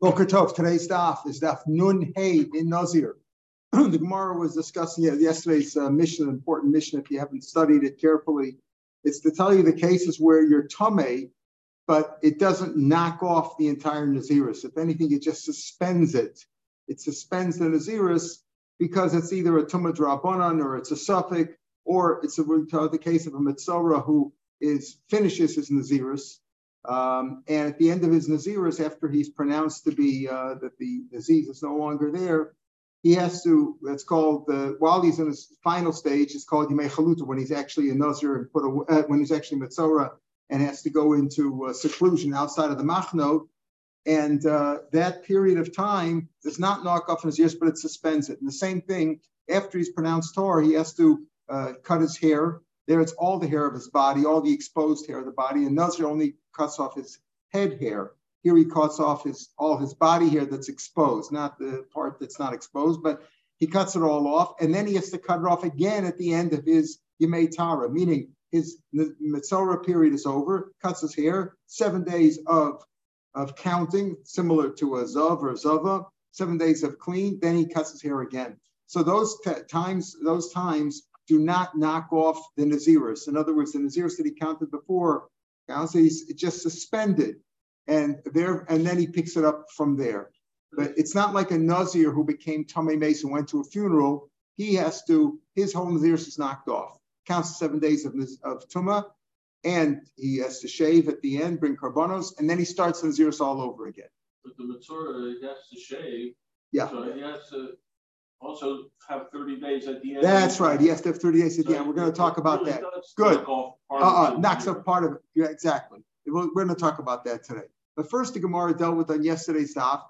Boker Tov, today's daf is daf Nun Hey in Nazir. the Gemara was discussing yesterday's uh, mission, an important mission. If you haven't studied it carefully, it's to tell you the cases where you're but it doesn't knock off the entire Naziris. If anything, it just suspends it. It suspends the Naziris because it's either a Tumah Drabanan or it's a suffix, or it's a, the case of a Mitzora who is finishes his Naziris um, and at the end of his Naziris, after he's pronounced to be uh, that the disease is no longer there, he has to, that's called, the, while he's in his final stage, it's called Yimei when he's actually a Nazir and put a, uh, when he's actually Mitzora and has to go into uh, seclusion outside of the Machnot. And uh, that period of time does not knock off his ears, but it suspends it. And the same thing, after he's pronounced Torah, he has to uh, cut his hair there, it's all the hair of his body, all the exposed hair of the body. And Nazir only cuts off his head hair. Here he cuts off his all his body hair that's exposed, not the part that's not exposed, but he cuts it all off, and then he has to cut it off again at the end of his Yemei Tara, meaning his Mitzora period is over, cuts his hair, seven days of, of counting, similar to a Zav or a Zava, seven days of clean, then he cuts his hair again. So those t- times, those times do not knock off the Naziris. In other words, the Naziris that he counted before, he's just suspended. And there, and then he picks it up from there. But it's not like a Nazir who became Tomei Mason, went to a funeral. He has to, his whole Naziris is knocked off. Counts seven days of, of Tuma, and he has to shave at the end, bring carbonos, and then he starts the Naziris all over again. But the Matzora, he has to shave. Yeah. So he has to also have 30 days at the end. That's right. He has to have 30 days at the end. We're going to talk about that. Good. Uh-uh, knocks off part of uh-uh, it. Yeah, exactly. We're going to talk about that today. But first, the Gemara dealt with on yesterday's daf.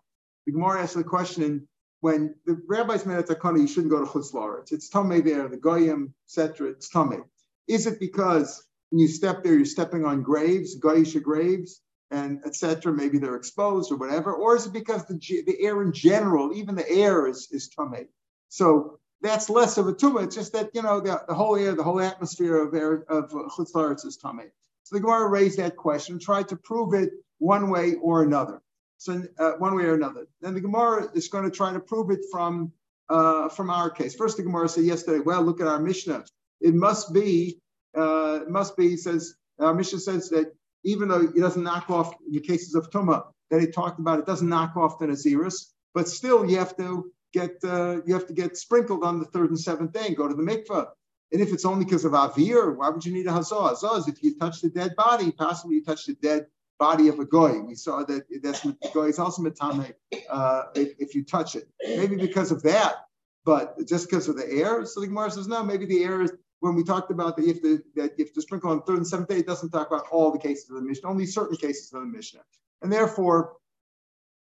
The Gemara asked the question when the rabbis made a Takana, you shouldn't go to Chutz It's Tomei there, the Goyim, etc. It's Tomei. Is it because when you step there, you're stepping on graves, Goyisha graves, and etc. Maybe they're exposed or whatever, or is it because the the air in general, even the air is is tummy? So that's less of a tumah. It's just that you know the, the whole air, the whole atmosphere of air of chutz is tummy. So the Gemara raised that question tried to prove it one way or another. So uh, one way or another. Then the Gemara is going to try to prove it from uh, from our case. First, the Gemara said yesterday, well, look at our Mishnah. It must be, uh, must be, says, our Mishnah says that even though it doesn't knock off the cases of Tuma that he talked about, it doesn't knock off the Naziris, but still you have to get uh, you have to get sprinkled on the third and seventh day and go to the mikveh. And if it's only because of avir, why would you need a hazah? Hazah is if you touch the dead body, possibly you touch the dead body of a goy. We saw that that's the goy is also metame uh, if, if, you touch it. Maybe because of that, but just because of the air. So the Gemara says no. Maybe the air is when we talked about that if the that if the sprinkle on third and seventh day, it doesn't talk about all the cases of the Mishnah, only certain cases of the Mishnah. And therefore,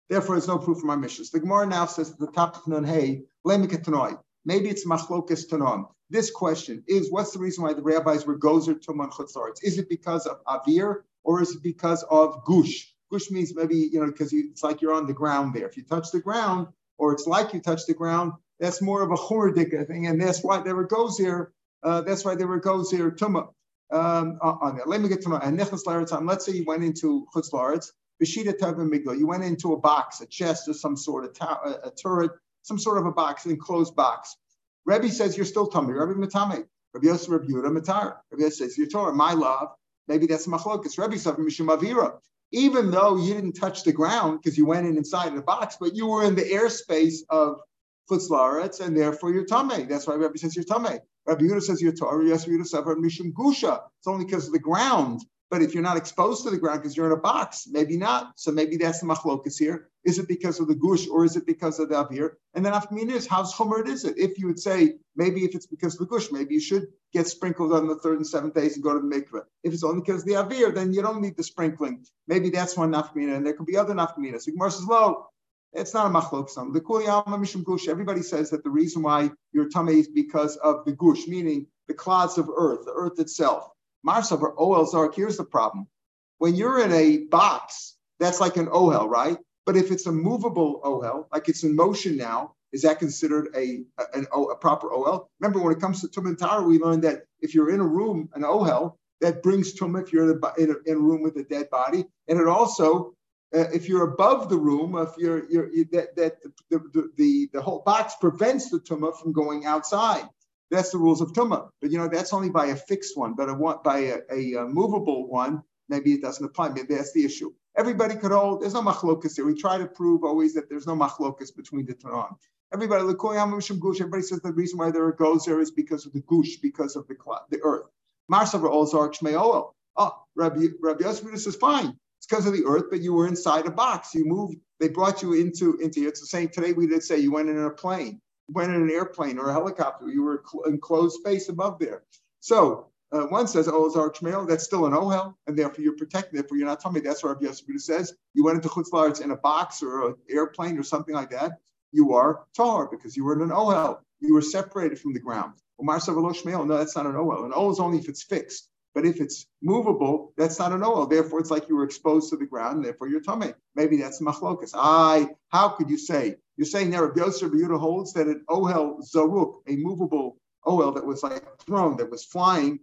therefore, there's no proof from our Mishnah. The Gemara now says at the top of Nun Hey, Maybe it's machlokas tanon. This question is what's the reason why the rabbis were gozer tuman chutzaretz? Is it because of avir or is it because of gush? Gush means maybe, you know, because it's like you're on the ground there. If you touch the ground, or it's like you touch the ground, that's more of a chumradika thing. And that's why there were goes here uh, that's why there were goes here tuma um, on there. Let me get to know. And Let's say you went into chutz tavim migla. You went into a box, a chest, or some sort of ta- a, turret, some sort of a box, an enclosed box. Rebbe says you're still tummy. Rebbe matame. Rabbi Yosef Rabbi Yehuda matar. Yosef says you're Torah. My love. Maybe that's machlokas. Rebbe said mishum avira. Even though you didn't touch the ground because you went in inside of the box, but you were in the airspace of chutz and therefore you're tame. That's why Rebbe says you're tame. Rabbi Yehuda says you're Torah, yes, Yehuda Sefer Mishum Gusha. It's only because of the ground. But if you're not exposed to the ground because you're in a box, maybe not. So maybe that's the machlokas here. Is it because of the gush or is it because of the avir? And then after is how chomer is it? If you would say maybe if it's because of the gush, maybe you should get sprinkled on the third and seventh days and go to the mikveh. If it's only because of the avir, then you don't need the sprinkling. Maybe that's one nafkamina, and there could be other nafkaminas. So Gemara says, well, it's not a machlok some. The kuliyama mishum gush. Everybody says that the reason why you're tummy is because of the gush, meaning the clods of earth, the earth itself. Marsavar OL Zark. Here's the problem: when you're in a box, that's like an ohel, right? But if it's a movable ohel, like it's in motion now, is that considered a, a, a proper OL? Remember, when it comes to Tum and Tara, we learned that if you're in a room, an OL, that brings Tum if you're in a, in a, in a room with a dead body. And it also uh, if you're above the room, if you're, you're you, that, that the, the, the, the, whole box prevents the tumah from going outside. That's the rules of tumah. But you know, that's only by a fixed one, but a, by a, a, a movable one, maybe it doesn't apply. Maybe that's the issue. Everybody could hold, there's no machlokas here. We try to prove always that there's no machlokas between the Tanam. Everybody, everybody says the reason why there are goes there is because of the gush, because of the the earth. Marsavar Ozark Shmeoel. Oh, Rabbi, Rabbi Yosef says, fine. It's because of the earth, but you were inside a box. You moved, they brought you into, into it's the same today we did say you went in a plane, went in an airplane or a helicopter, you were in closed space above there. So uh, one says, oh, it's Archmail, that's still an ohel, and therefore you're protected. Therefore, you're not telling me that's what Rabbi Yosef says. You went into Chutzlar, in a box or an airplane or something like that. You are tar because you were in an ohel. You were separated from the ground. No, that's not an ohel. An ohel is only if it's fixed. But if it's movable, that's not an ohel. Therefore, it's like you were exposed to the ground, therefore you're tummy. Maybe that's machlokas. I, how could you say? You're saying there, Rabbi Yosef Yehuda holds that an ohel zaruk, a movable ohel that was like thrown, that was flying,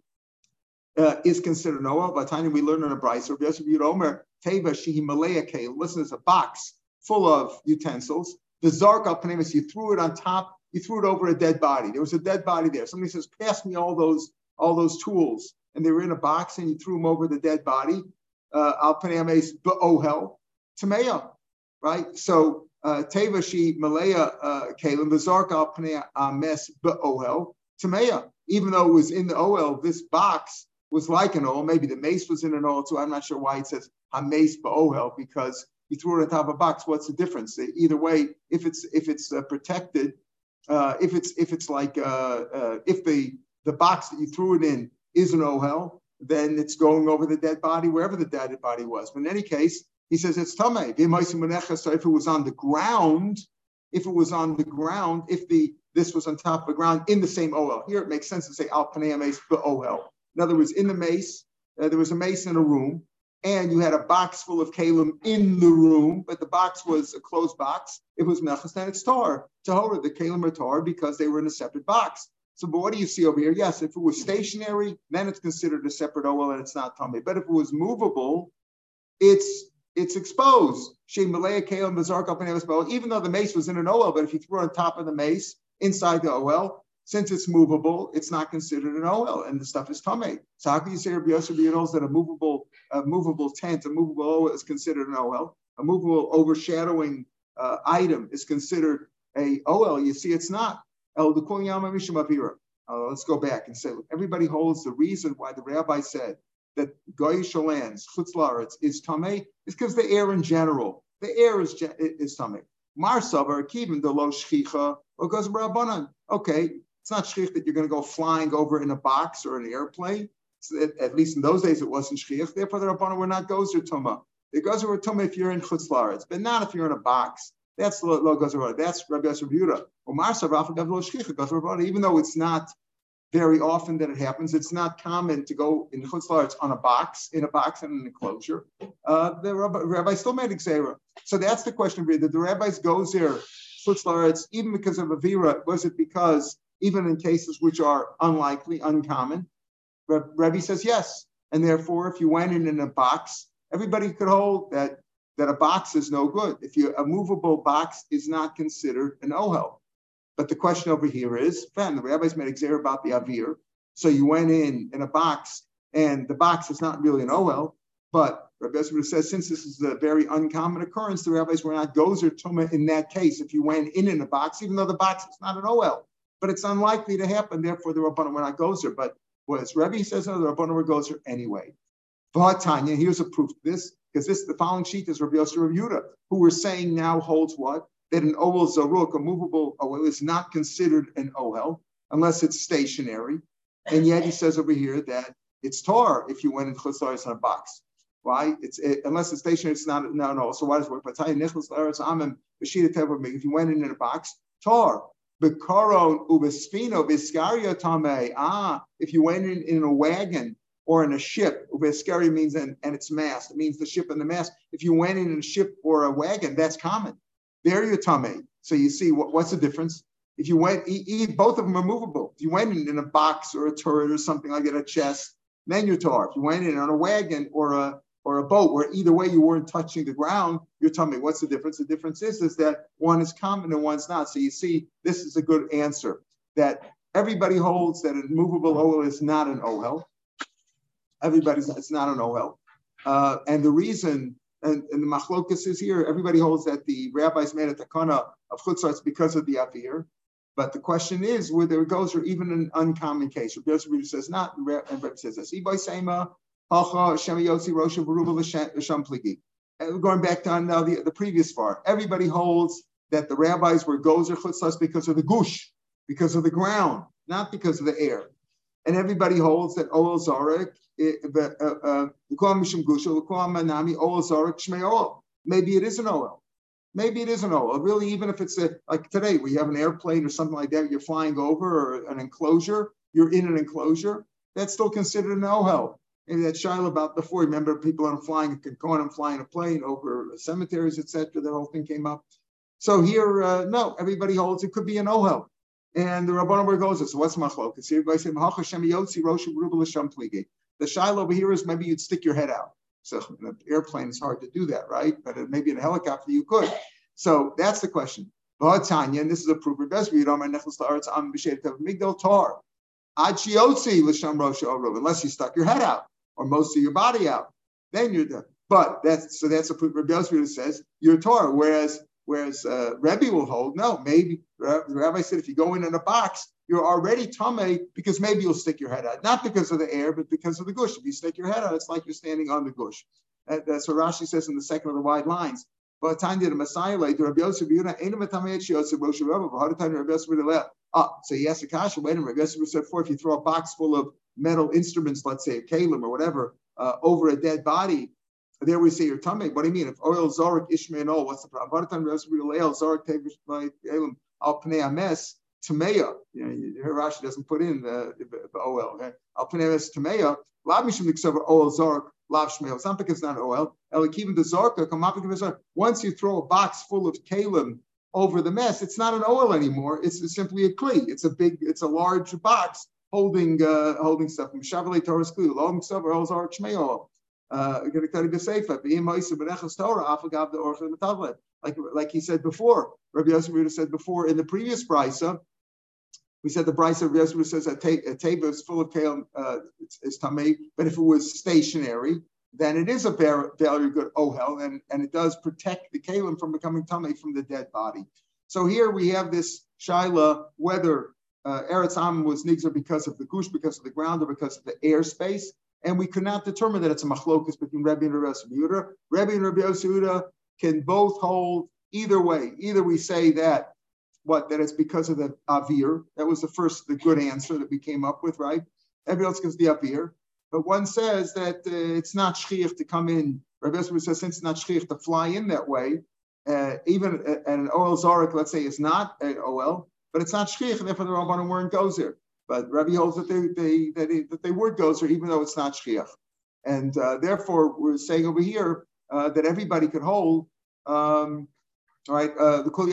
uh, is considered Noah. By the time we learn in a Bryce, Rabbi Yosef Omer, Teva Shehi Malaya Listen, it's a box full of utensils. The Zark al you threw it on top, you threw it over a dead body. There was a dead body there. Somebody says, Pass me all those, all those tools. And they were in a box and you threw them over the dead body. Uh, al Panemis Ohel, Tamea, right? So uh, Teva She Malaya Kalim, the Zark al Panemis Ohel, Tamea. Even though it was in the OL, this box was like an oil. Maybe the mace was in an oil too. I'm not sure why it says hameis ba'ohel because you threw it on top of a box. What's the difference? Either way, if it's if it's uh, protected, uh, if it's if it's like uh, uh, if the the box that you threw it in is an ohel, then it's going over the dead body wherever the dead body was. But in any case, he says it's tamei. So if it was on the ground, if it was on the ground, if the this was on top of the ground in the same ohel. Here it makes sense to say al panei ohel in other words, in the mace, uh, there was a mace in a room, and you had a box full of kalim in the room, but the box was a closed box. It was mechas, then it's tar. Tahora, the kalim are tar because they were in a separate box. So, but what do you see over here? Yes, if it was stationary, then it's considered a separate oil and it's not tummy. But if it was movable, it's it's exposed. Even though the mace was in an oil, but if you threw it on top of the mace inside the oil, since it's movable, it's not considered an oil, and the stuff is tame. So how can you say Rabbi that a movable, a movable tent, a movable oil is considered an oil? A movable overshadowing uh, item is considered a oil. You see, it's not. Uh, let's go back and say everybody holds the reason why the rabbi said that Goyish lands, chutzlaretz, is tame is because the air in general, the air is is tame. Marsavar kivim the lo shchicha or goes Okay, it's not shchich that you're going to go flying over in a box or an airplane. At least in those days, it wasn't shchich. Therefore, the Rabbanon were not gozer tuma. The gozer were tuma if you're in chutzlaretz, but not if you're in a box. That's lo, gozer. That's Rabbi Yosef Yehuda. Even though it's not very often that it happens, it's not common to go in chutzlaretz on a box, in a box and an enclosure. Uh, the rabbi, rabbi still made xera. So that's the question. really. Did the rabbis goes there chutzlaretz even because of avira? Was it because even in cases which are unlikely, uncommon? Rabbi says yes. And therefore, if you went in in a box, everybody could hold that, that a box is no good. If you a movable box is not considered an ohel. But the question over here is, fine, the rabbis made exer about the avir. So you went in in a box, and the box is not really an ohel, but Rabbi Yosef says, since this is a very uncommon occurrence, the rabbis were not gozer tuma in that case. If you went in in a box, even though the box is not an ohel, but it's unlikely to happen. Therefore, the Rabbanim were not gozer. But what Rebbe says, no, the Rabbanim were gozer anyway. But Tanya, here's a proof this, because this the following sheet is Rabbi Yosef Rav Yudah, who we're saying now holds what? That an ohel zaruk, a movable ohel, is not considered an ohel unless it's stationary. And yet he says over here that it's tar if you went in chutzlaris in a box. Why? It's it, unless it's stationary, it's not no no. So why does it work? If you went in in a box, tar. Bekaron ubespino biskaria tame. Ah, if you went in, in a wagon or in a ship, ubeskaria means and, and its mast. It means the ship and the mast. If you went in a ship or a wagon, that's common. There you tame. So you see what, what's the difference? If you went, eat, both of them are movable. If you went in, in a box or a turret or something like that, a chest, then you're tar. If you went in on a wagon or a or a boat where either way you weren't touching the ground, you're telling me what's the difference? The difference is, is that one is common and one's not. So you see, this is a good answer that everybody holds that a movable oil is not an ohel. Everybody's it's not an ohel. Uh, and the reason, and, and the machlokas is here, everybody holds that the rabbis made a takana of chutzarts because of the avir. But the question is whether it goes or even an uncommon case. Rabbi Yosef says not, and Rabbi says this. Going back to now the, the previous part, everybody holds that the rabbis were gozer chutzlas because of the gush, because of the ground, not because of the air. And everybody holds that oil zarek, maybe it is an oil. Maybe it is an oil. Really, even if it's a, like today, we have an airplane or something like that, you're flying over or an enclosure, you're in an enclosure, that's still considered an oil maybe that shaila about before. Remember, people are flying a and flying a plane over cemeteries, etc. The whole thing came up. So here, uh, no, everybody holds it could be an ohel. And the Rabbanim where goes So what's machlokas? Everybody say The shaila over here is maybe you'd stick your head out. So in an airplane, it's hard to do that, right? But maybe in a helicopter you could. So that's the question. Tanya, and this is a proof. Of Besri, Yidom and Nechlis La'aretz Am B'Shedet Tav Migdal Tar. Achiotzi L'Shem Rosh Orov, unless you stuck your head out or most of your body out, then you're done. But that's so that's a Rabbi Yosef says you're Torah. Whereas whereas uh, Rebbe will hold no. Maybe the Rabbi said if you go in in a box, you're already tame because maybe you'll stick your head out, not because of the air, but because of the gush. If you stick your head out, it's like you're standing on the gush. that's what Rashi says in the second of the wide lines. But time did a Messiah later, Rabbi Yosef Yuna, ain't a Matamei Yosef Rosh Rabbi, how time Rabbi Yosef Ah, so he asked the kasha, wait a minute, Rabbi Yosef said, for if you throw a box full of metal instruments, let's say a kalim or whatever, uh, over a dead body, there we say your tummy. What do you mean? If oil zorik ishmael, what's the problem? Al pnei ames tameya. You know, Rashi doesn't put in the, the, the oil. Al pnei ames tameya. Lav mishum niksaver oil zorik lav shmeil. Because it's not oil. Elikivim the zorka Once you throw a box full of kalim over the mess, it's not an oil anymore. It's simply a kli. It's a big, it's a large box holding uh, holding stuff. Mishavale Torah's you berechas Torah afagav the orchel metavlet. Like like he said before, Rabbi Yosef said before in the previous brisa. We said the brisa Rabbi Yosef says a table is full of kale uh, is tamei, but if it was stationary, then it is a very, very good ohel, and, and it does protect the kalim from becoming tummy from the dead body. So here we have this shaila whether uh, Eretz Am was nigzer because of the gush, because of the ground, or because of the airspace. And we could not determine that it's a machlokus between Rebbe and Rabbi Yehuda. Rebbe and Rabbi Yehuda can both hold either way. Either we say that what that it's because of the avir. That was the first, the good answer that we came up with, right? Everybody else gives the avir. But one says that uh, it's not shchiach to come in. Rabbi Yehuda says since it's not shchiach to fly in that way, uh, even uh, an OL zarek, let's say, is not an OL, but it's not shchich, and therefore the rabbanim weren't gozer. But Rabbi holds that they, they that, they, that they were gozer, even though it's not shchich. And uh, therefore, we're saying over here uh, that everybody could hold. Um, all right, uh, the Kul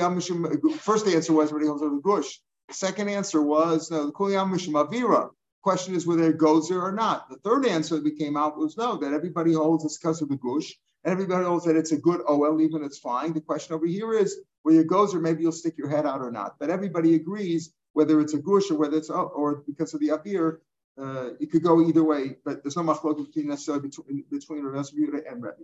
First answer was Rabbi holds over the gush. The second answer was no, the Kul Mishum Avira. Question is whether it goes there or not. The third answer that we came out was no, that everybody holds it's because of the gush, and everybody holds that it's a good OL, even it's fine. The question over here is where it goes, or maybe you'll stick your head out or not. But everybody agrees whether it's a gush or whether it's oh, or because of the avir, uh, it could go either way. But there's no machlok between necessarily between between Rav and Rebbe.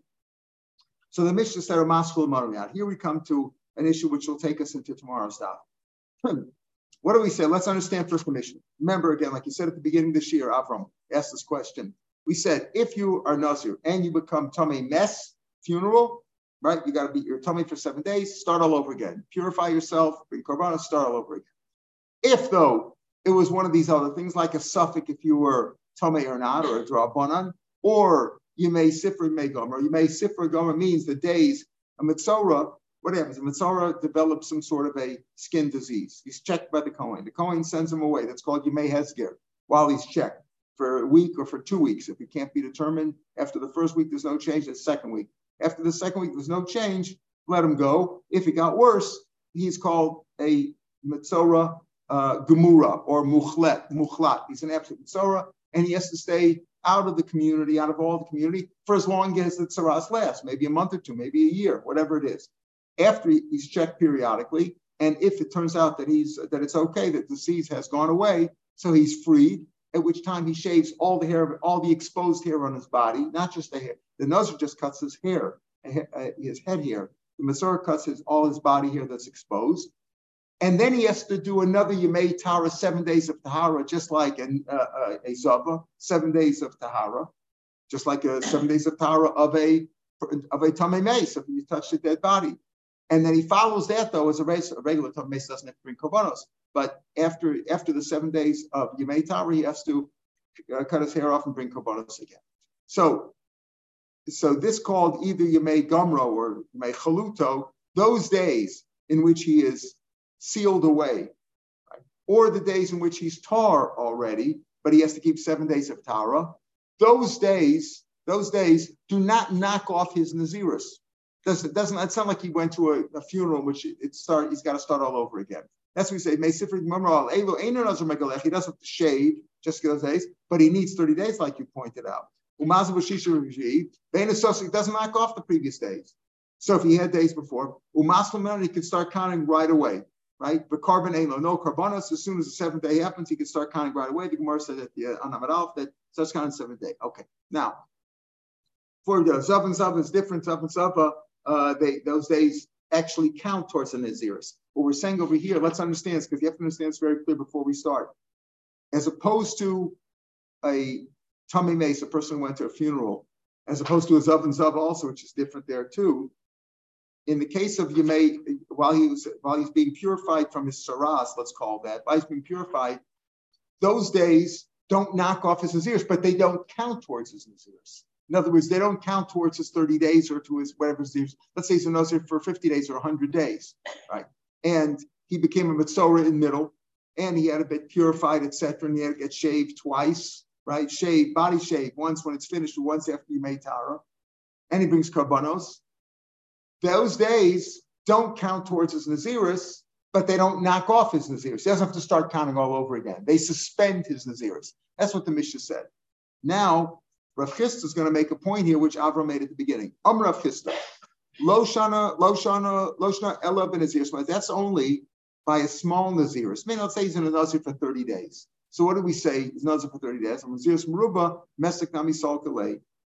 So the Mishnah said Maskul Marmiyat. Here we come to an issue which will take us into tomorrow's stop. Hmm. What do we say? Let's understand first the. Remember again, like you said at the beginning of this year, Avram asked this question. We said, if you are Nazir and you become Tomei Mess funeral, right? You got to beat your tummy for seven days, start all over again. Purify yourself, bring korban, start all over again. If though it was one of these other things, like a suffix, if you were tummy or not, or a drabanan, or you may sifra megom, or you may sifra gomer means the days a mitzora. What happens? A mitzora develops some sort of a skin disease. He's checked by the Kohen. The Kohen sends him away. That's called Yemei Hezger while he's checked for a week or for two weeks. If it can't be determined after the first week, there's no change. The second week. After the second week, there's no change. Let him go. If it got worse, he's called a Metzora uh, Gemura or Muchlet, Muchlat. He's an absolute Metzora, and he has to stay out of the community, out of all the community, for as long as the tsaras lasts, maybe a month or two, maybe a year, whatever it is. After he's checked periodically, and if it turns out that he's that it's okay, that disease has gone away, so he's freed, at which time he shaves all the hair, all the exposed hair on his body, not just the hair. The Nazir just cuts his hair, his head hair. The Masorah cuts his all his body hair that's exposed. And then he has to do another Yemei Tara, seven days of Tahara, just like an, uh, uh, a Zava, seven days of Tahara, just like a seven days of Tahara of a of a Tamei Mace, if you touch a dead body. And then he follows that though as a, race, a regular Tamei Mace doesn't have to bring korbanos. But after after the seven days of Yemei Tara, he has to uh, cut his hair off and bring korbanos again. So so this called either Yemei Gomro or Yemei Chaluto, those days in which he is sealed away, right? or the days in which he's tar already, but he has to keep seven days of Tara. Those days, those days do not knock off his Nazirus. Doesn't doesn't sound like he went to a, a funeral in which it start he's got to start all over again. That's what we say. He doesn't shave just those days, but he needs 30 days, like you pointed out. Doesn't knock off the previous days. So if he had days before, he can start counting right away right? But carbon ain't no carbonos. As soon as the seventh day happens, he can start counting right away. The Gemara said that the uh, Anamad that starts counting seventh day. Okay. Now, for the Zav and is different. Zav and Zava, uh, they those days actually count towards the Naziris. What we're saying over here, let's understand this because you have to understand this very clear before we start. As opposed to a tummy mace, a person who went to a funeral, as opposed to a Zav and also, which is different there too in the case of Yemei, while he was while he's being purified from his saras, let's call that, while he's being purified, those days don't knock off his nazirs, but they don't count towards his nazirs. In other words, they don't count towards his 30 days or to his whatever his Let's say he's a nazir for 50 days or 100 days, right? And he became a mitzora in middle, and he had to get purified, etc., and he had to get shaved twice, right? Shave, body shave, once when it's finished, once after you made tara, and he brings karbanos, those days don't count towards his Naziris, but they don't knock off his Naziris. He doesn't have to start counting all over again. They suspend his Naziris. That's what the Mishnah said. Now, Rav Chisda is going to make a point here, which Avram made at the beginning. Um Rav Chisda, Loshana, Loshana, Loshana Ella ben Naziris. That's only by a small Naziris. May not say he's in a Nazir for 30 days. So what do we say? He's Nazir for 30 days. Naziris Maruba, Mesek Nami Sal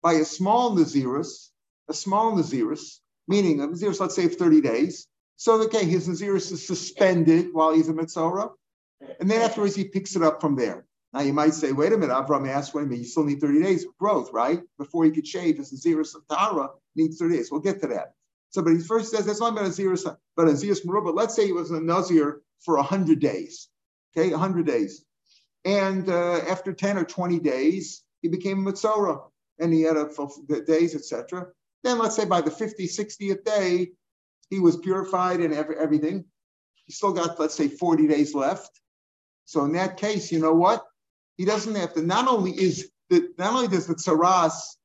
By a small Naziris, a small Naziris, meaning a Naziris, let's say, 30 days. So, okay, his Naziris is suspended while he's a Mitzorah. And then afterwards, he picks it up from there. Now, you might say, wait a minute, Avram asked, wait a minute, you still need 30 days of growth, right? Before he could shave, his Naziris of Tara needs 30 days. We'll get to that. So, but he first says, that's not about Naziris, but Naziris Merubah. Let's say he was a Nazir for 100 days, okay, 100 days. And uh, after 10 or 20 days, he became a Mitzorah and he had a days, etc. Then let's say by the 50, 60th day, he was purified and every, everything. He still got, let's say, 40 days left. So in that case, you know what? He doesn't have to, not only is the, not only does the tsaras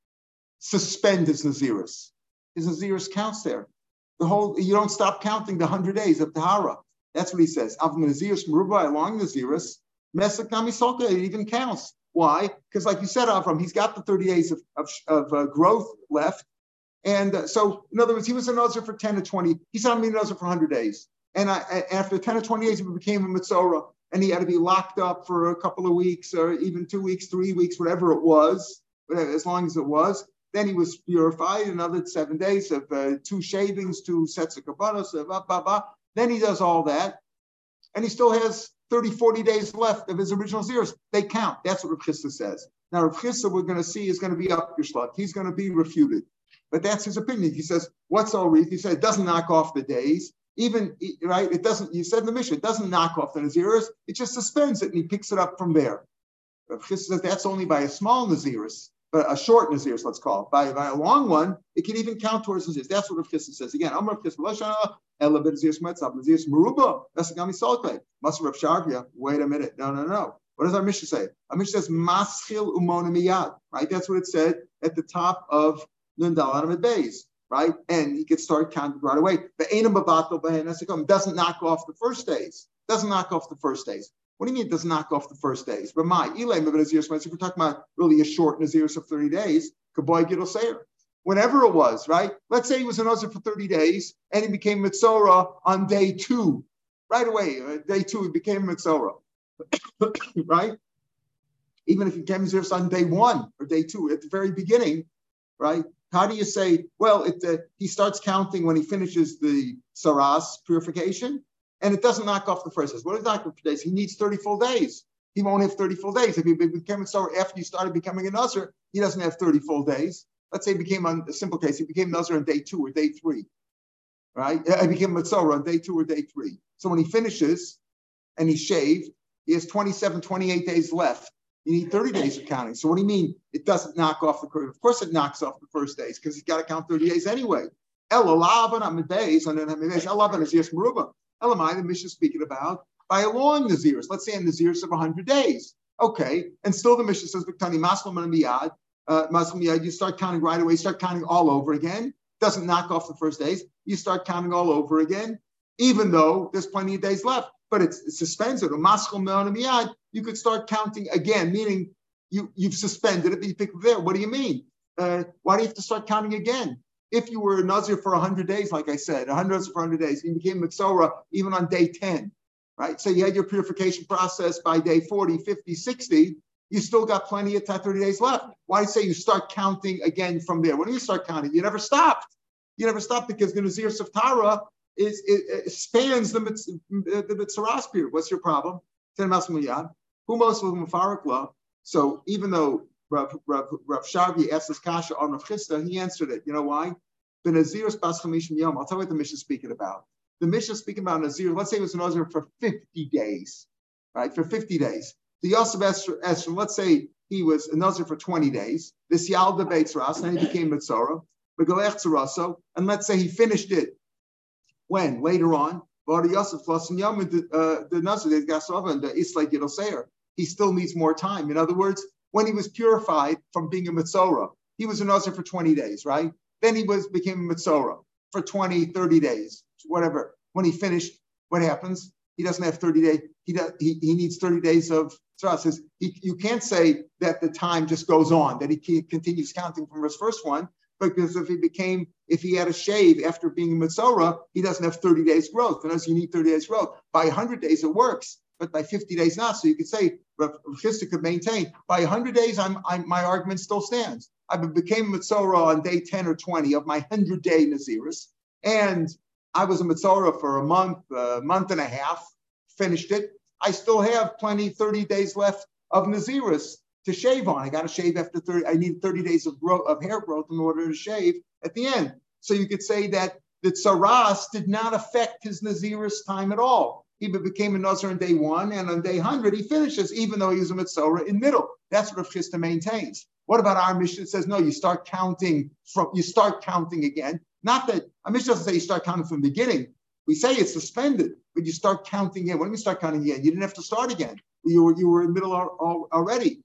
suspend his Naziris, his Naziris counts there. The whole, you don't stop counting the 100 days of Tahara. That's what he says. Av Naziris Meruba along Naziris, Mesak Nami Solka, it even counts. Why? Because, like you said, Avram, he's got the 30 days of, of, of uh, growth left. And uh, so, in other words, he was a Nazir for 10 to 20. He said, I'm a Nazir for 100 days. And I, after 10 or 20 days, he became a Mitzorah. And he had to be locked up for a couple of weeks or even two weeks, three weeks, whatever it was, as long as it was. Then he was purified another seven days of uh, two shavings, two sets of kabbalas, blah, blah, blah. Then he does all that. And he still has 30, 40 days left of his original zeros. They count. That's what Rav Chisda says. Now, Rav Chisda, we're going to see, is going to be up your slot. He's going to be refuted. But that's his opinion. He says, what's all He said, it doesn't knock off the days. Even, right, it doesn't, you said in the mission, it doesn't knock off the Naziris. It just suspends it and he picks it up from there. Rav says that's only by a small Naziris, but a short Naziris, let's call it. By, by a long one, it can even count towards Naziris. That's what Rav Chisda says. Again, I'm Rav Chisda, Ela Naziris Metzab, Naziris. Must Rav wait a minute. No, no, no. What does our mission say? Our mission says Maschil Umona Miyad, right? That's what it said at the top of Right? And he could start counting right away. Bahen doesn't knock off the first days. Doesn't knock off the first days. What do you mean it doesn't knock off the first days? But my Elay Naziris, if we're talking about really a short Naziris of 30 days, Kaboy Gidol Seir. Whenever it was, right? Let's say he was an Nazir for 30 days and he became Mitzora on day two. Right away, uh, day two, he became Mitzora. right? Even if he became Naziris on day one or day two, at the very beginning, right? How do you say, well, it, uh, he starts counting when he finishes the Saras purification, and it doesn't knock off the first days. What is knock off days? He needs 30 full days. He won't have 30 full days. If he became a after he started becoming a Nazar, he doesn't have 30 full days. Let's say he became on a simple case, he became Nazar on day two or day three. Right? He became Mitzorah on day two or day three. So when he finishes and he shaved, he has 27, 28 days left you need 30 days of counting. So what do you mean it doesn't knock off the curve? Of course it knocks off the first days because he's got to count 30 days anyway. Elalavan days and then days. Elavan is yes maruba. Elamai, the mission speaking about by a long Naziris. Let's say a Naziris of 100 days. Okay. And still the mission says, Viktani Maslam and Miyad, uh, Maslam Miyad, you start counting right away, start counting all over again. Doesn't knock off the first days. You start counting all over again, even though there's plenty of days left but it's, it's suspended. You could start counting again, meaning you, you've suspended it, but you it there. What do you mean? Uh, why do you have to start counting again? If you were a Nazir for 100 days, like I said, 100 for 100 days, you became Mitzora even on day 10, right? So you had your purification process by day 40, 50, 60, you still got plenty of 30 days left. Why say you start counting again from there? When do you start counting? You never stopped. You never stopped because the Nazir Saftara is it, it spans the the period. What's your problem? Who most of them law? So even though Rav, Rav, Rav Sharvi asked this kasha on Rav Chisda, he answered it. You know why? The Nazir's Bas Yom. I'll tell you what the mission is speaking about. The mission is speaking about Nazir. Let's say it was a Nazir for 50 days, right? For 50 days. The Yosef Esther, let's say he was a Nazir for 20 days. This Yal debates Ras, and he became Mitzora. And let's say he finished it when? Later on, Yosef the uh, the Nazir, He got sober and the Islay Gidoseir. He still needs more time. In other words, when he was purified from being a Mitzora, he was a Nazir for 20 days, right? Then he was became a Mitzora for 20, 30 days, whatever. When he finished, what happens? He doesn't have 30 days. He, does, he, he needs 30 days of Says you can't say that the time just goes on, that he continues counting from his first one, because if he became, if he had a shave after being a Mitzora, he doesn't have 30 days growth. And as you need 30 days growth, by 100 days it works, but by 50 days not. So you could say, Rav could maintain, by 100 days, I'm, I'm, my argument still stands. I became a Mitzora on day 10 or 20 of my 100 day Naziris, and I was a Mitzora for a month, a month and a half, finished it. I still have plenty, 30 days left of Naziris to shave on. I got to shave after 30. I need 30 days of growth of hair growth in order to shave at the end. So you could say that that Saras did not affect his Naziris time at all. He became a Nazir on day one, and on day 100, he finishes, even though he was a Mitzorah in middle. That's what Rav Chisda maintains. What about our mission? It says, no, you start counting from, you start counting again. Not that, our mission doesn't say you start counting from the beginning. We say it's suspended, but you start counting again. When do you start counting again? You didn't have to start again. You were, you were in middle already.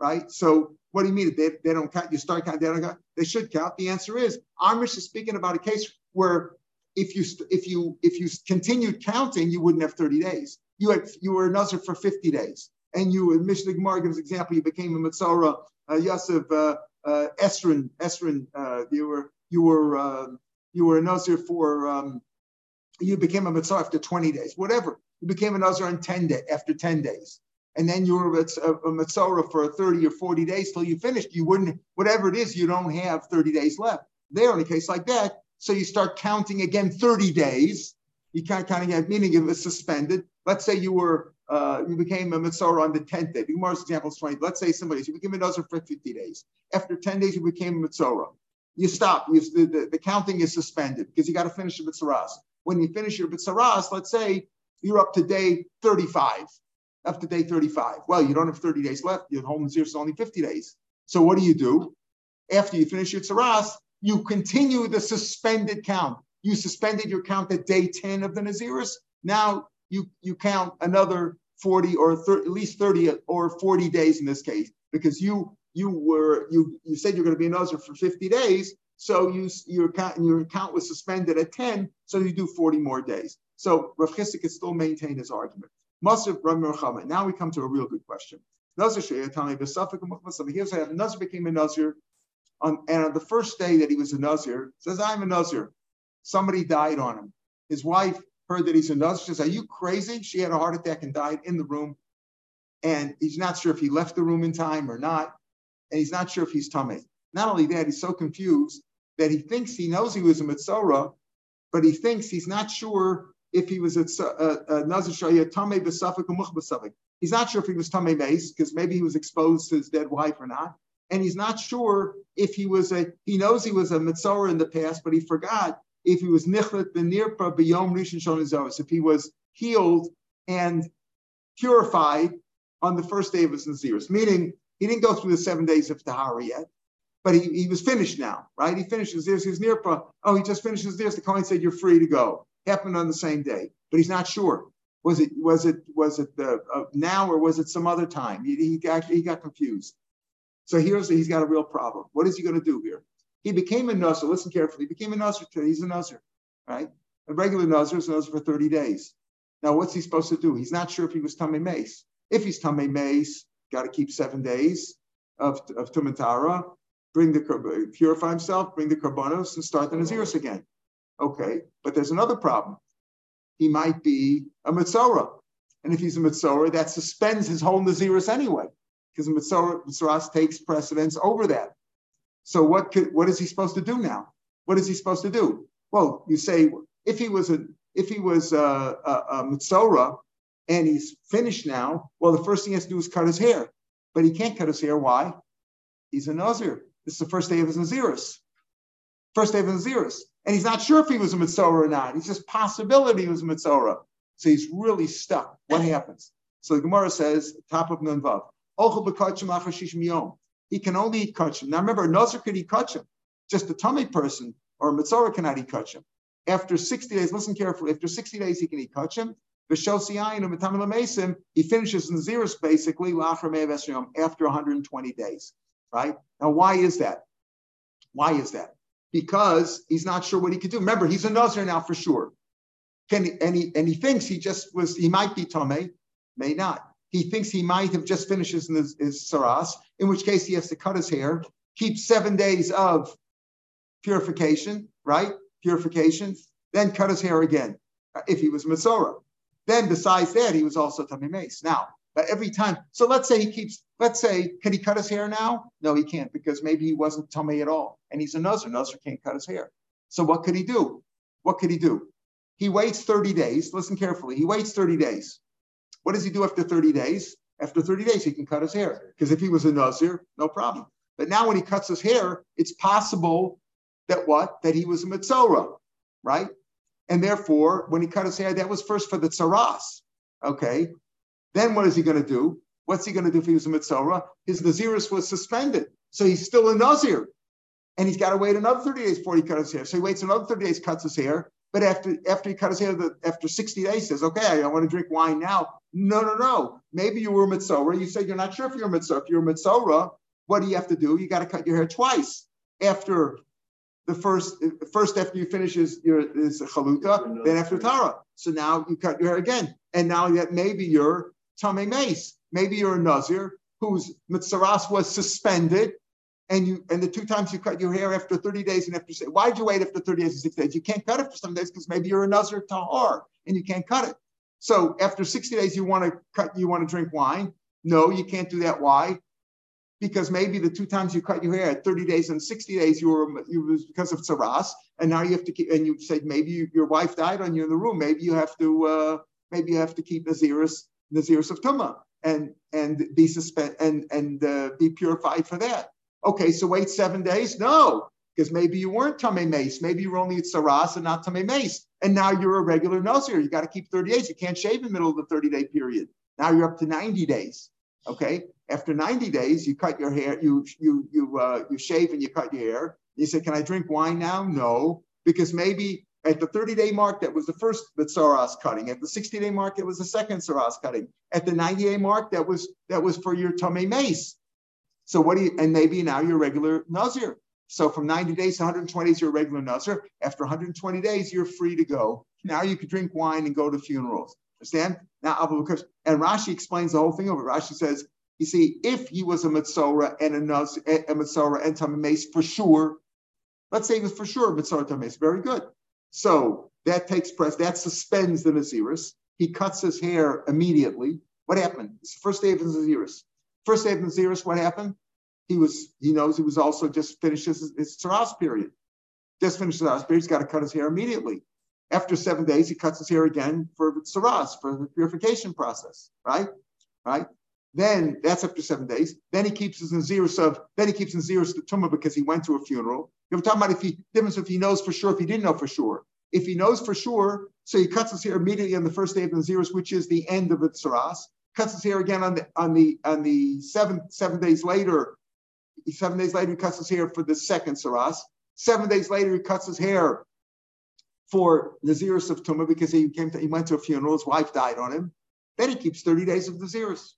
Right? So what do you mean? They, they don't count, you start counting, they don't count, they should count. The answer is Amish is speaking about a case where if you if you if you continued counting, you wouldn't have 30 days. You had you were a Nazir for 50 days. And you in Mishnah Gemara example, you became a Mitzora, uh, Yosef uh, uh, Esrin, Esrin, uh, you were you were uh, you were a Nazir for um, you became a mitzvah after 20 days, whatever. You became a Nazar in 10 days, after 10 days. And then you were a, a, mitzvah for 30 or 40 days till you finished. You wouldn't, whatever it is, you don't have 30 days left. There, in a case like that, so you start counting again 30 days. You can't count again, meaning it was suspended. Let's say you were uh, you became a mitzvah on the 10th day. The Gemara's example is 20. Let's say somebody, you became a Nazar for 50 days. After 10 days, you became a mitzvah. You stop. You, the, the, the, counting is suspended because you got to finish the mitzvahs when you finish your Bitsaras, let's say you're up to day 35, up to day 35. Well, you don't have 30 days left. Your home is only 50 days. So what do you do? After you finish your Tsaras, you continue the suspended count. You suspended your count at day 10 of the Naziris. Now you, you count another 40 or thir- at least 30 or 40 days in this case, because you you were you you said you're going to be a Nazir for 50 days, So you your account your account was suspended at 10, so you do 40 more days. So Rav Chisda could still maintain his argument. Now we come to a real good question. Nazir Here's happened. Nazir became a Nazir on and on the first day that he was a Nazir, says, I'm a Nazir. Somebody died on him. His wife heard that he's a Nazir. She says, Are you crazy? She had a heart attack and died in the room. And he's not sure if he left the room in time or not. And he's not sure if he's tummy. Not only that, he's so confused that he thinks he knows he was a Mitzorah, but he thinks he's not sure if he was a, a, a Nazir Shaya Tameh B'Safik or He's not sure if he was Tameh Mace, because maybe he was exposed to his dead wife or not. And he's not sure if he was a, he knows he was a Mitzorah in the past, but he forgot if he was Nichlet Benirpa B'Yom Rishon Shon if he was healed and purified on the first day of his Naziris, meaning he didn't go through the seven days of Tahara yet, but he, he was finished now, right? He finished his Naziris, he was Nirpa. Oh, he just finished his Naziris. The Kohen said, You're free to go. Happened on the same day, but he's not sure. Was it was it was it the, uh, now or was it some other time? He, he got he got confused. So here's he's got a real problem. What is he going to do here? He became a Nazir. Listen carefully. He became a Nazir. He's a Nazir, right? A regular Nazir is a Nazir for 30 days. Now, what's he supposed to do? He's not sure if he was Tamei Mace. If he's Tamei Mace, got to keep seven days of, of Tumantara, bring the purify himself, bring the Karbonos, and start the Naziris again. Okay, but there's another problem. He might be a Mitzorah. And if he's a Mitzorah, that suspends his whole Naziris anyway because Mitzaras takes precedence over that. So what could, what is he supposed to do now? What is he supposed to do? Well, you say if he was a if he was a, a, a Mitzora and he's finished now, well, the first thing he has to do is cut his hair. But he can't cut his hair. Why? He's a Nazir. This is the first day of his Naziris. First day of his Naziris. And he's not sure if he was a Mitzora or not. He's just possibility he was a Mitzora. So he's really stuck. What happens? So the Gemara says, top of Nunvav. He can only eat kachim. Now remember, a Nazir could eat kachim. Just a tummy person or a mitzvah cannot eat kachim. After 60 days, listen carefully, after 60 days he can eat kachim. He finishes in Naziris basically after 120 days. Right? Now, why is that? Why is that? Because he's not sure what he could do. Remember, he's a Nazir now for sure. Can and, he, and he thinks he just was, he might be Tomei, may not he thinks he might have just finished his, his, saras, in which case he has to cut his hair, keep seven days of purification, right? Purification, then cut his hair again uh, if he was Masorah. Then besides that, he was also Tamim Mace. Now, but every time, so let's say he keeps, let's say, can he cut his hair now? No, he can't because maybe he wasn't tummy at all. And he's a Nazar. Nazar can't cut his hair. So what could he do? What could he do? He waits 30 days. Listen carefully. He waits 30 days. What does he do after 30 days? After 30 days, he can cut his hair. Because if he was a Nazir, no problem. But now when he cuts his hair, it's possible that what? That he was a Mitzorah, right? And therefore, when he cut his hair, that was first for the Tsaras. Okay. Then what is he going to do? What's he going to do if he was a Mitzorah? His Naziris was suspended. So he's still a Nazir. And he's got to wait another 30 days before he cut his hair. So he waits another 30 days, cuts his hair. But after after he cut his hair, after 60 days, says, okay, I want to drink wine now. No, no, no. Maybe you were a mitzorah. You said you're not sure if you're a mitzorah. If you're a mitzorah, what do you have to do? You got to cut your hair twice after the first first after you finish is your is chaluta, then after tara. So now you cut your hair again, and now that maybe you're tame mace. Maybe you're a nazir whose mitzaras was suspended, and you and the two times you cut your hair after 30 days and after why'd you wait after 30 days and six days? You can't cut it for some days because maybe you're a nazir tahar and you can't cut it. So after 60 days, you want to cut, you want to drink wine. No, you can't do that. Why? Because maybe the two times you cut your hair at 30 days and 60 days, you were you was because of tsaras, and now you have to keep. And you said maybe you, your wife died on you in the room. Maybe you have to uh, maybe you have to keep naziris naziris of tuma and and be suspend and and uh, be purified for that. Okay, so wait seven days. No, because maybe you weren't Tame Mace. Maybe you were only at Saras and not Tame Mace. And now you're a regular Nazir. You got to keep 30 days. You can't shave in the middle of the 30 day period. Now you're up to 90 days. Okay. After 90 days, you cut your hair, you you you uh, you shave and you cut your hair. You say, Can I drink wine now? No, because maybe at the 30 day mark, that was the first Saras cutting. At the 60 day mark, it was the second Saras cutting. At the 90 day mark, that was that was for your Tame Mace. So what do you and maybe now you're regular Nazir. So from 90 days to 120 days, you're a regular Nazir. After 120 days, you're free to go. Now you can drink wine and go to funerals. Understand? Now, Abu and Rashi explains the whole thing over. Rashi says, you see, if he was a Mitzora and a, Naz, a Mitzora and Tamim for sure, let's say he was for sure Mitzora Tamim very good. So that takes press, that suspends the Naziris. He cuts his hair immediately. What happened? It's the first day of the Naziris. First day of the Naziris, what happened? He was, he knows he was also just finished his, his Saras period. Just finished his Saras period, he's got to cut his hair immediately. After seven days, he cuts his hair again for Saras, for the purification process, right? Right? Then that's after seven days. Then he keeps his Naziris of, then he keeps his Naziris the Tumah because he went to a funeral. You're talking about if he, difference if he knows for sure, if he didn't know for sure. If he knows for sure, so he cuts his hair immediately on the first day of the Naziris, which is the end of the Saras, cuts his hair again on the on the on the seven seven days later. Seven days later, he cuts his hair for the second Saras. Seven days later, he cuts his hair for Naziris of Tumah because he came to, he went to a funeral, his wife died on him. Then he keeps 30 days of Naziris.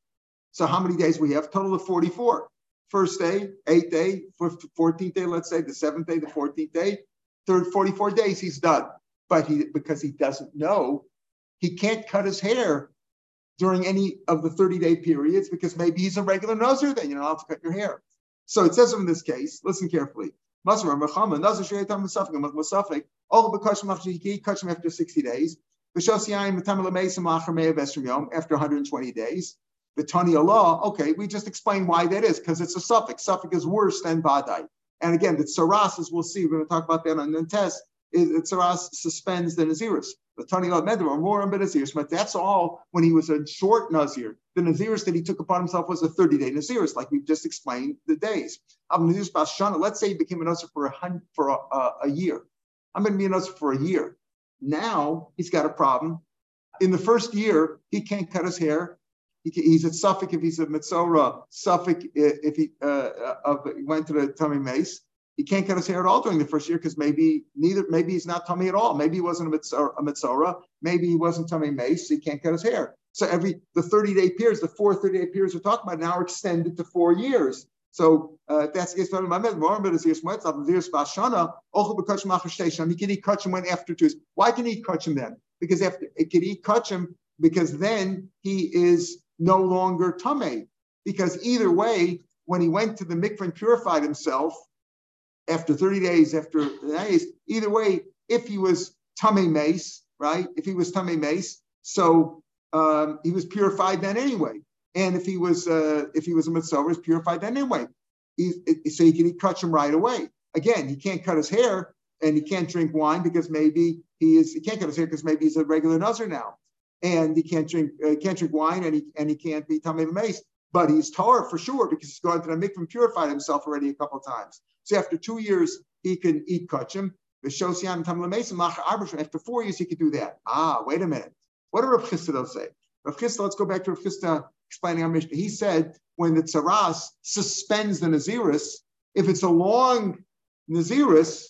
So how many days we have? Total of 44. First day, eighth day, 14th day, let's say, the seventh day, the 14th day, third 44 days, he's done. But he because he doesn't know, he can't cut his hair during any of the 30-day periods because maybe he's a regular nozer, then you're not allowed to cut your hair. So it says in this case, listen carefully. After 60 days. After 120 days the Tanya law, okay, we just explain why that is, because it's a suffix. Suffix is worse than Badai. And again, the Tsaras, as we'll see, we're going to talk about that on the test, is the Tsaras suspends the Naziris. The Tanya law, Medra, more on Naziris, but that's all when he was a short Nazir. The Naziris that he took upon himself was a 30 day Naziris, like we've just explained the days. Let's say he became a Nazir for a, for a, a, a year. I'm going to be a Nazir for a year. Now he's got a problem. In the first year, he can't cut his hair he, he's at Safek if he's a Mitzora, Safek if he uh, uh, went to the tummy mace. He can't cut his hair at all during the first year because maybe neither, maybe he's not tummy at all. Maybe he wasn't a mitzora, a mitzora. Maybe he wasn't tummy mace. So he can't cut his hair. So every the 30 day periods, the four 30 day periods we're talking about now are extended to four years. So uh, that's He can eat kachim when after two. Why can he eat kachim then? Because after can eat kachim because then he is no longer tame. Because either way, when he went to the mikvah and purified himself after 30 days, after days, either way, if he was tame mace, right? If he was tame mace, so um, he was purified then anyway. And if he was uh, if he was a mitzvah, was purified then anyway. He, so he can cut him right away. Again, he can't cut his hair and he can't drink wine because maybe he is he can't cut his hair because maybe he's a regular nuzzer now and he can't drink uh, can't drink wine and he and he can't be tamei mace. But he's Torah for sure because he's gone to the mikvah and purified himself already a couple of times. So after two years, he can eat kachim. After four years, he could do that. Ah, wait a minute. What did Rav Chisda say? Rav Chisda, let's go back to Rav Chisda explaining our Mishnah. He said when the tsaras suspends the Naziris, if it's a long Naziris,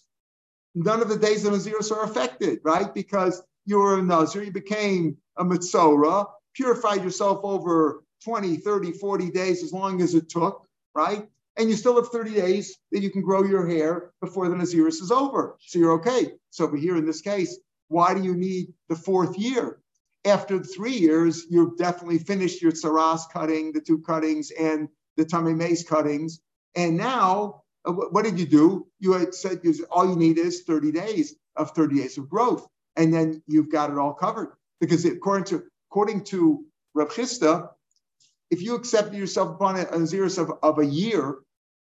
none of the days of Naziris are affected, right? Because you were a Nazir, you became a Mitzora, purified yourself over 20, 30, 40 days, as long as it took, right? And you still have 30 days that you can grow your hair before the Naziris is over. So you're okay. So over here in this case, why do you need the fourth year? After three years, you've definitely finished your Saras cutting, the two cuttings, and the Tummy Mace cuttings. And now, uh, what did you do? You had said all you need is 30 days of 30 days of growth. And then you've got it all covered. Because according to according to Reb Chisda, if you accept yourself upon a, a zeros of, of a year,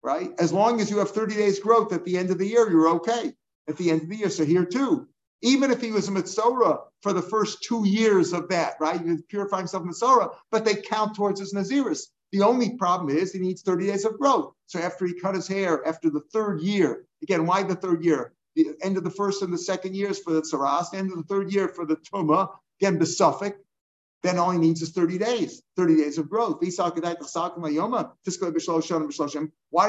right? As long as you have 30 days growth at the end of the year, you're okay at the end of the year. So here too, even if he was a Mitzora for the first two years of that, right? Was purifying himself Mitzora, but they count towards his Naziris. The only problem is he needs 30 days of growth. So after he cut his hair, after the third year, again, why the third year? The end of the first and the second years for the Tsaras, the end of the third year for the Tuma, Again, the then all he needs is 30 days, 30 days of growth. Why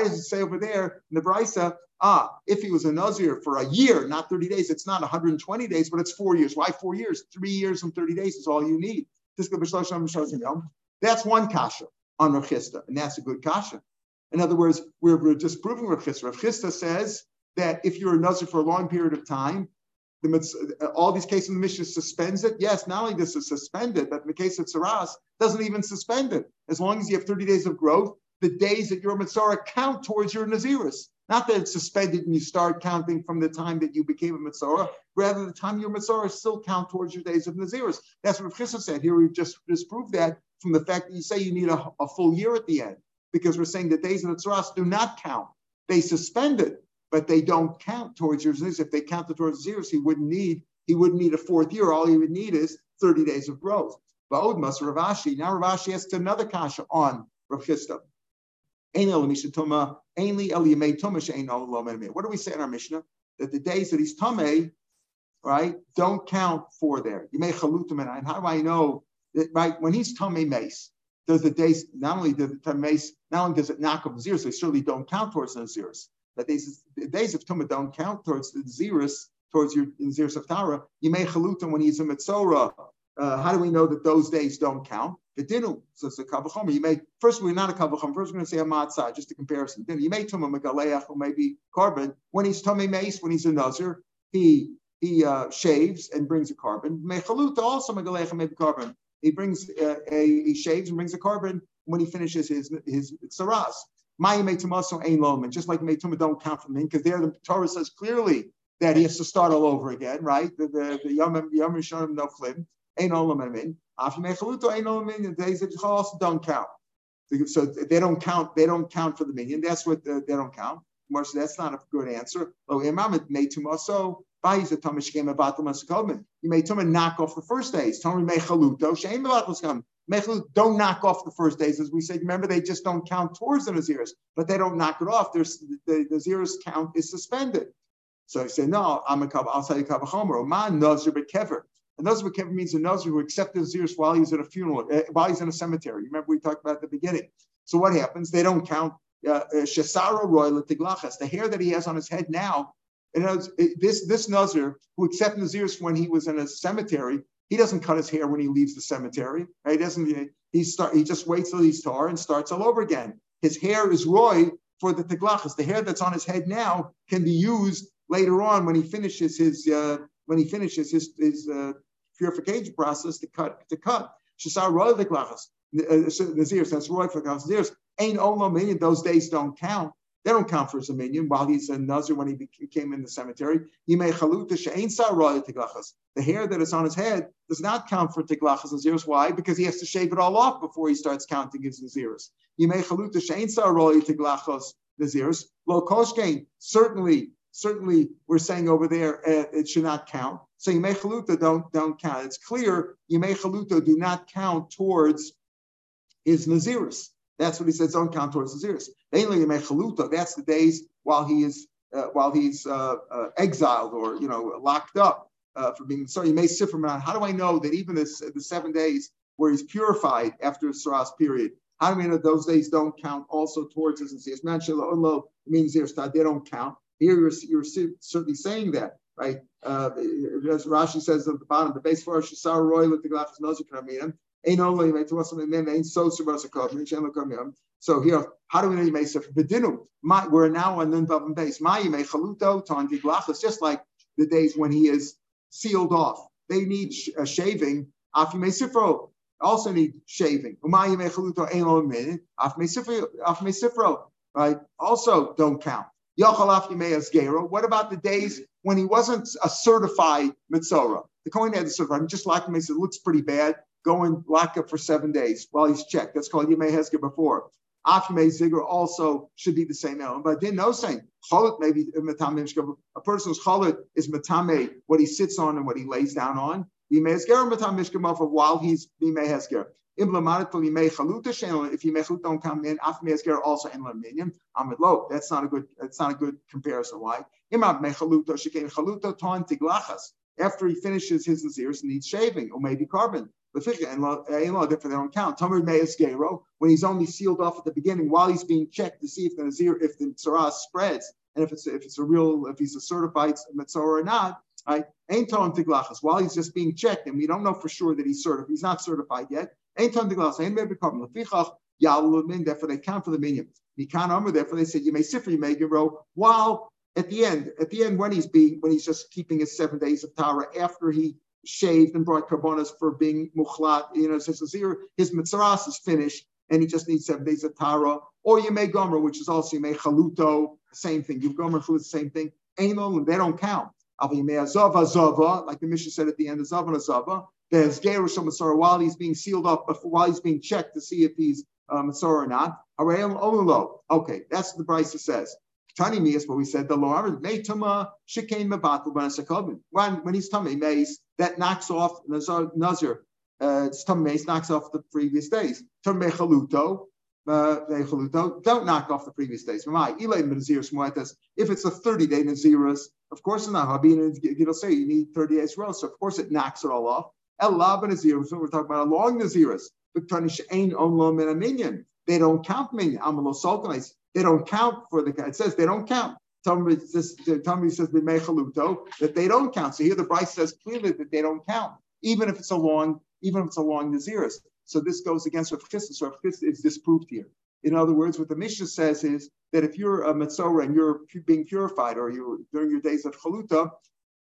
does it say over there in the Braisa, ah, if he was a Nazir for a year, not 30 days, it's not 120 days, but it's four years. Why four years? Three years and 30 days is all you need. That's one kasha on Reb Chisda, and that's a good kasha. In other words, we're, we're disproving Chisda. Rav says that if you're a Nazir for a long period of time, the, all these cases in the Mishnah suspends it. Yes, not only does it suspend it, but in the case of Saras, doesn't even suspend it. As long as you have 30 days of growth, the days that you're a Mitzvah count towards your Naziris. Not that it's suspended and you start counting from the time that you became a Mitzvah, rather the time you're a Mitzvah still count towards your days of Naziris. That's what Chisda said. Here we've just disproved that from the fact that you say you need a, a full year at the end, because we're saying the days of Mitzvah do not count. They suspend it but they don't count towards your zeros. If they counted towards zeros, he wouldn't need he wouldn't need a fourth year. All he would need is 30 days of growth. But Odmas Rav Ashi. Now Rav Ashi asks another kasha on Rav. What do we say in our Mishnah? That the days that he's tame, right, don't count for there. You may chalutim and how do I know that right when he's tame mace? Does the days not only does the mace not only does it knock the zeros, they certainly don't count towards the zeros that the days of Tumah don't count towards the Zirus, towards your in Zirus of Tara. You may chalutim when he's a Mitzora. Uh, how do we know that those days don't count? The dinu, it's a kavachomer. You may first we're not a kavachomer. First we're going to say a matzah, just a comparison. Then you may tumah megaleach or maybe korban when he's tummy mace when he's a nazir. He he uh, shaves and brings a korban. Mechaluta also megaleach maybe korban. He brings uh, a he shaves and brings a korban when he finishes his his saras. Maya Meitumaso ain't loman, just like Meituma don't count from him, because there the Torah says clearly that he has to start all over again, right? The the, the Yom Yom no flim, ain't loman. After Mechaluto ain't loman, the days of also don't count. So they don't count. They don't count for the minyan. That's what the, they don't count. So that's not a good answer. You may tuma knock off the first days. Toma mechaluto. Shame don't knock off the first days, as we said. Remember, they just don't count towards the Naziris, but they don't knock it off. There's, the Naziris count is suspended. So I say, no, I'm a Kav, I'll say Kav Homer. Man Nazir Bekever. A Nazir Bekever means a Nazir who accepted the Naziris while he's at a funeral, uh, while he's in a cemetery. Remember, we talked about at the beginning. So what happens? They don't count uh, uh, Shesara Roy Latiglachas, the hair that he has on his head now. And this this Nazir who accepted Naziris when he was in a cemetery, he doesn't cut his hair when he leaves the cemetery. Right? He doesn't. He start. He just waits till he's tar and starts all over again. His hair is roy for the teglachas. The hair that's on his head now can be used later on when he finishes his uh, when he finishes his his uh, purification process to cut to cut. Shasar roy teglachas. Nazirs. That's roy for Nazirs. Ain't olam Those days don't count. They don't count for his minyan while he's a nazir when he became in the cemetery. The hair that is on his head does not count for tiglachas and zeros. Why? Because he has to shave it all off before he starts counting his tiglachas nazirs. Lo koshkein. Certainly, certainly, we're saying over there uh, it should not count. So you may chaluta don't don't count. It's clear you may chaluta do not count towards his naziris. That's what he says. Don't count towards the zeros. That's the days while he is uh, while he's uh, uh, exiled or you know locked up uh, for being. So you may sit from How do I know that even this, the seven days where he's purified after the Saras period? How do we know those days don't count also towards his zeros? It means zeros. They don't count. Here you're, you're certainly saying that right? Uh, as Rashi says at the bottom, the base for Shasar Roy with the Glachas Nozik Ramim, so here, how do we know you may? Bedinu, we're now on Nun base. Ma may chaluto tanti glachas, just like the days when he is sealed off. They need uh, shaving. Af may sifro also need shaving. Ma may chaluto ein min. Af may sifro, right? Also don't count. What about the days when he wasn't a certified mitzora? The kohen had to certify. Just like him, he said, it looks pretty bad go and lock up for seven days while he's checked. That's called Yemei Hezger before. After Zigur also should be the same element. But didn't know saying Cholit maybe a person's Cholit is Matame, what he sits on and what he lays down on. Yemei Hezger Matam Mishkamafa while he's Yemei Hezger. If Yemei don't come in, also in Laminium. Amid Lo. That's not a good. That's not a good comparison. Why? Imab Mechaluto Shekain Chaluto Ton Tiglachas. After he finishes his Nazirs, needs shaving or maybe korban different, they don't count. Tamar Meis Gero, when he's only sealed off at the beginning while he's being checked to see if the Nazir, if the Tzara spreads, and if it's if it's a real, if he's a certified Mitzvah or not, right? Ain't Tom Tiglachas, while he's just being checked, and we don't know for sure that he's certified, he's not certified yet. Ain't Tom Tiglachas, ain't maybe korban. Lefichach, Yalumin, therefore they count for the minyan. Mikan Amr, therefore they said you may sifra, you may grow, while at the end, at the end, when he's being when he's just keeping his seven days of Tara after he shaved and brought korbanos for being mukhlat, you know, says his mitzaras is finished and he just needs seven days of Tara, or you may gomer, which is also you may chaluto, same thing. You gomer the same thing. They don't count. Like the Mishnah said at the end of Zavan Azava, there's Gerush Matzara while he's being sealed up, while he's being checked to see if he's uh, Matzara or not. Okay, that's what the Bryce says. Tani me is what we said. The Lord made tuma shikain mebatel ben When when he's tummy mace, that knocks off nazar nazir. Uh, tummy mace knocks off the previous days. Tummy chaluto. Uh, don't knock off the previous days. If it's a 30 day Naziris, of course it's not. It'll say you need 30 days row, so of course it knocks it all off. El Lab Nazir, we're talking about a long Naziris. They don't count minyan. They don't count for the. It says they don't count. Talmud says, that they don't count. So here the Bryce says clearly that they don't count, even if it's a long, even if it's a long Naziris. So this goes against Rav Chisda. So Rav Chisda is disproved here. In other words, what the Mishnah says is that if you're a Metzora and you're being purified or you during your days of Chaluta,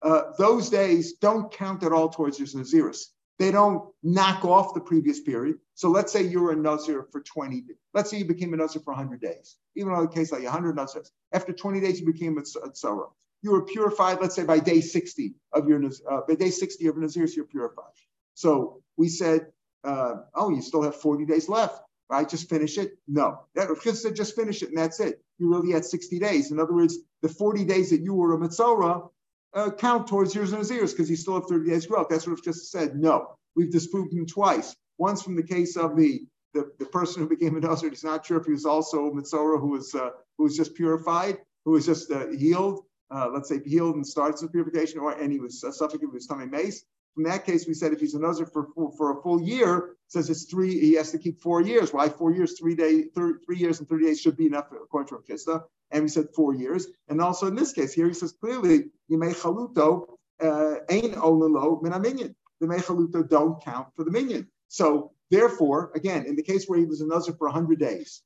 uh, those days don't count at all towards your Naziris. They don't knock off the previous period. So let's say you were a Nazir for 20, let's say you became a Nazir for 100 days, even in a case like 100 Nazirs. After 20 days, you became a, Tzara. You were purified, let's say by day 60 of your, uh, by day 60 of your Nazirs, you're purified. So we said, uh, oh, you still have 40 days left, right? Just finish it. No, that said, just finish it and that's it. You really had 60 days. In other words, the 40 days that you were a Mitzora uh, count towards yours and Nazirs because you still have 30 days growth. That's what Rav just said. No, we've disproved him twice. Once from the case of the the, the person who became a Nazir, he's not sure if he was also Mitzora who was uh, who was just purified, who was just uh, healed, uh, let's say healed and starts with purification, or and he was uh, suffocated with his tummy mace. From that case, we said if he's a Nazir for, for, for a full year, says it's three, he has to keep four years. Why four years? Three day, three, three years and 30 days should be enough according to Rav. And we said four years. And also in this case, here he says clearly, Yimei Chaluto, Ain Olalo Minaminion. The Mechaluto don't count for the minyan. So therefore, again, in the case where he was a Nazir for 100 days,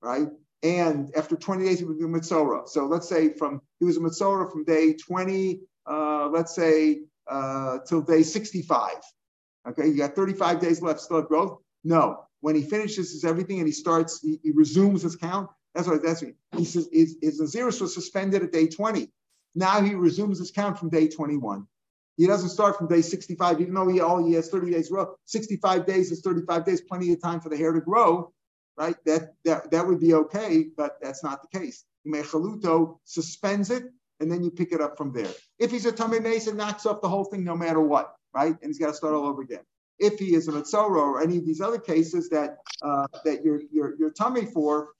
right? And after 20 days, he would be a Mitzora. So let's say from he was a Mitzora from day 20, uh, let's say uh, till day 65. Okay, you got 35 days left, still have growth? No. When he finishes his everything and he starts, he, he resumes his count. That's what that's what he says. His Naziris was suspended at day 20. Now he resumes his count from day 21. He doesn't start from day 65, even though he all he has 30 days grow. 65 days is 35 days, plenty of time for the hair to grow, right? That that, that would be okay, but that's not the case. Mechaluto suspends it, and then you pick it up from there. If he's a Tomei Mason, knocks off the whole thing no matter what, right? And he's got to start all over again. If he is a Mitzora or any of these other cases that uh, that you're, you're, you're tummy for,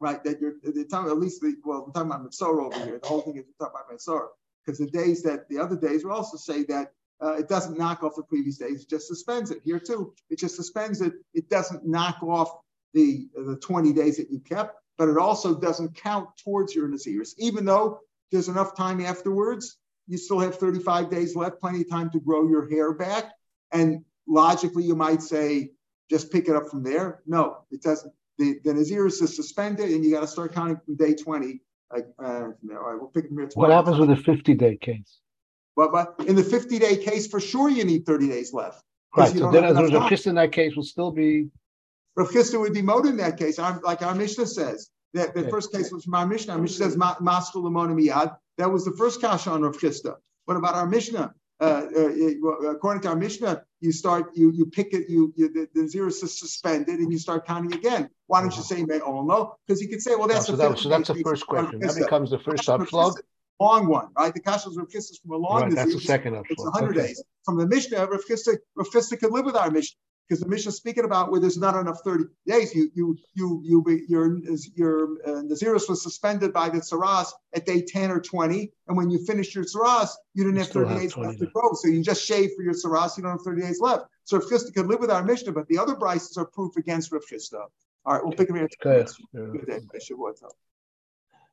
right? That you're the time at least the, well, we're talking about Mitzora over here. The whole thing is we're talking about Mitzora because the days that the other days will also say that uh, it doesn't knock off the previous days, it just suspends it. Here too, it just suspends it. It doesn't knock off the, the 20 days that you kept, but it also doesn't count towards your Naziris. Even though there's enough time afterwards, you still have 35 days left, plenty of time to grow your hair back. And logically, you might say, just pick it up from there. No, it doesn't. The, the Naziris is suspended, and you got to start counting from day 20 like, uh, all right, we'll pick. What happens with a 50 day case? But, but in the 50 day case, for sure, you need 30 days left. Right. So then, as Rav Chisda in that case, will still be. Rav Chisda would be mode in that case, like our Mishnah says. That the okay. first case was from our Mishnah. Our Mishnah says Maskul Miyad. That was the first kasha on Rav Chisda. What about our Mishnah? Uh, uh, according to our Mishnah, you start, you you pick it, you, you the, the zero is suspended, and you start counting again. Why don't you say may all know? Because you could say, well, that's oh, so, that, so that's the first question. That becomes the first upslug. Long one, right? The kasha Rav Chisda from a long. Right, that's the second upslug. It's 100 okay. days. From the Mishnah, Rav Chisda, Rav Chisda could live with our Mishnah because the Mishnah is speaking about where there's not enough 30 days. You you you you your your uh, Naziris was suspended by the Tsaras at day 10 or 20, and when you finished your Tsaras, you didn't you have 30 have days left to grow. So you just shave for your Tsaras, you don't have 30 days left. So Rav Chisda could live with our Mishnah, but the other Bryces are proof against Rav Chisda. All right, we'll pick them here. Good. Good day.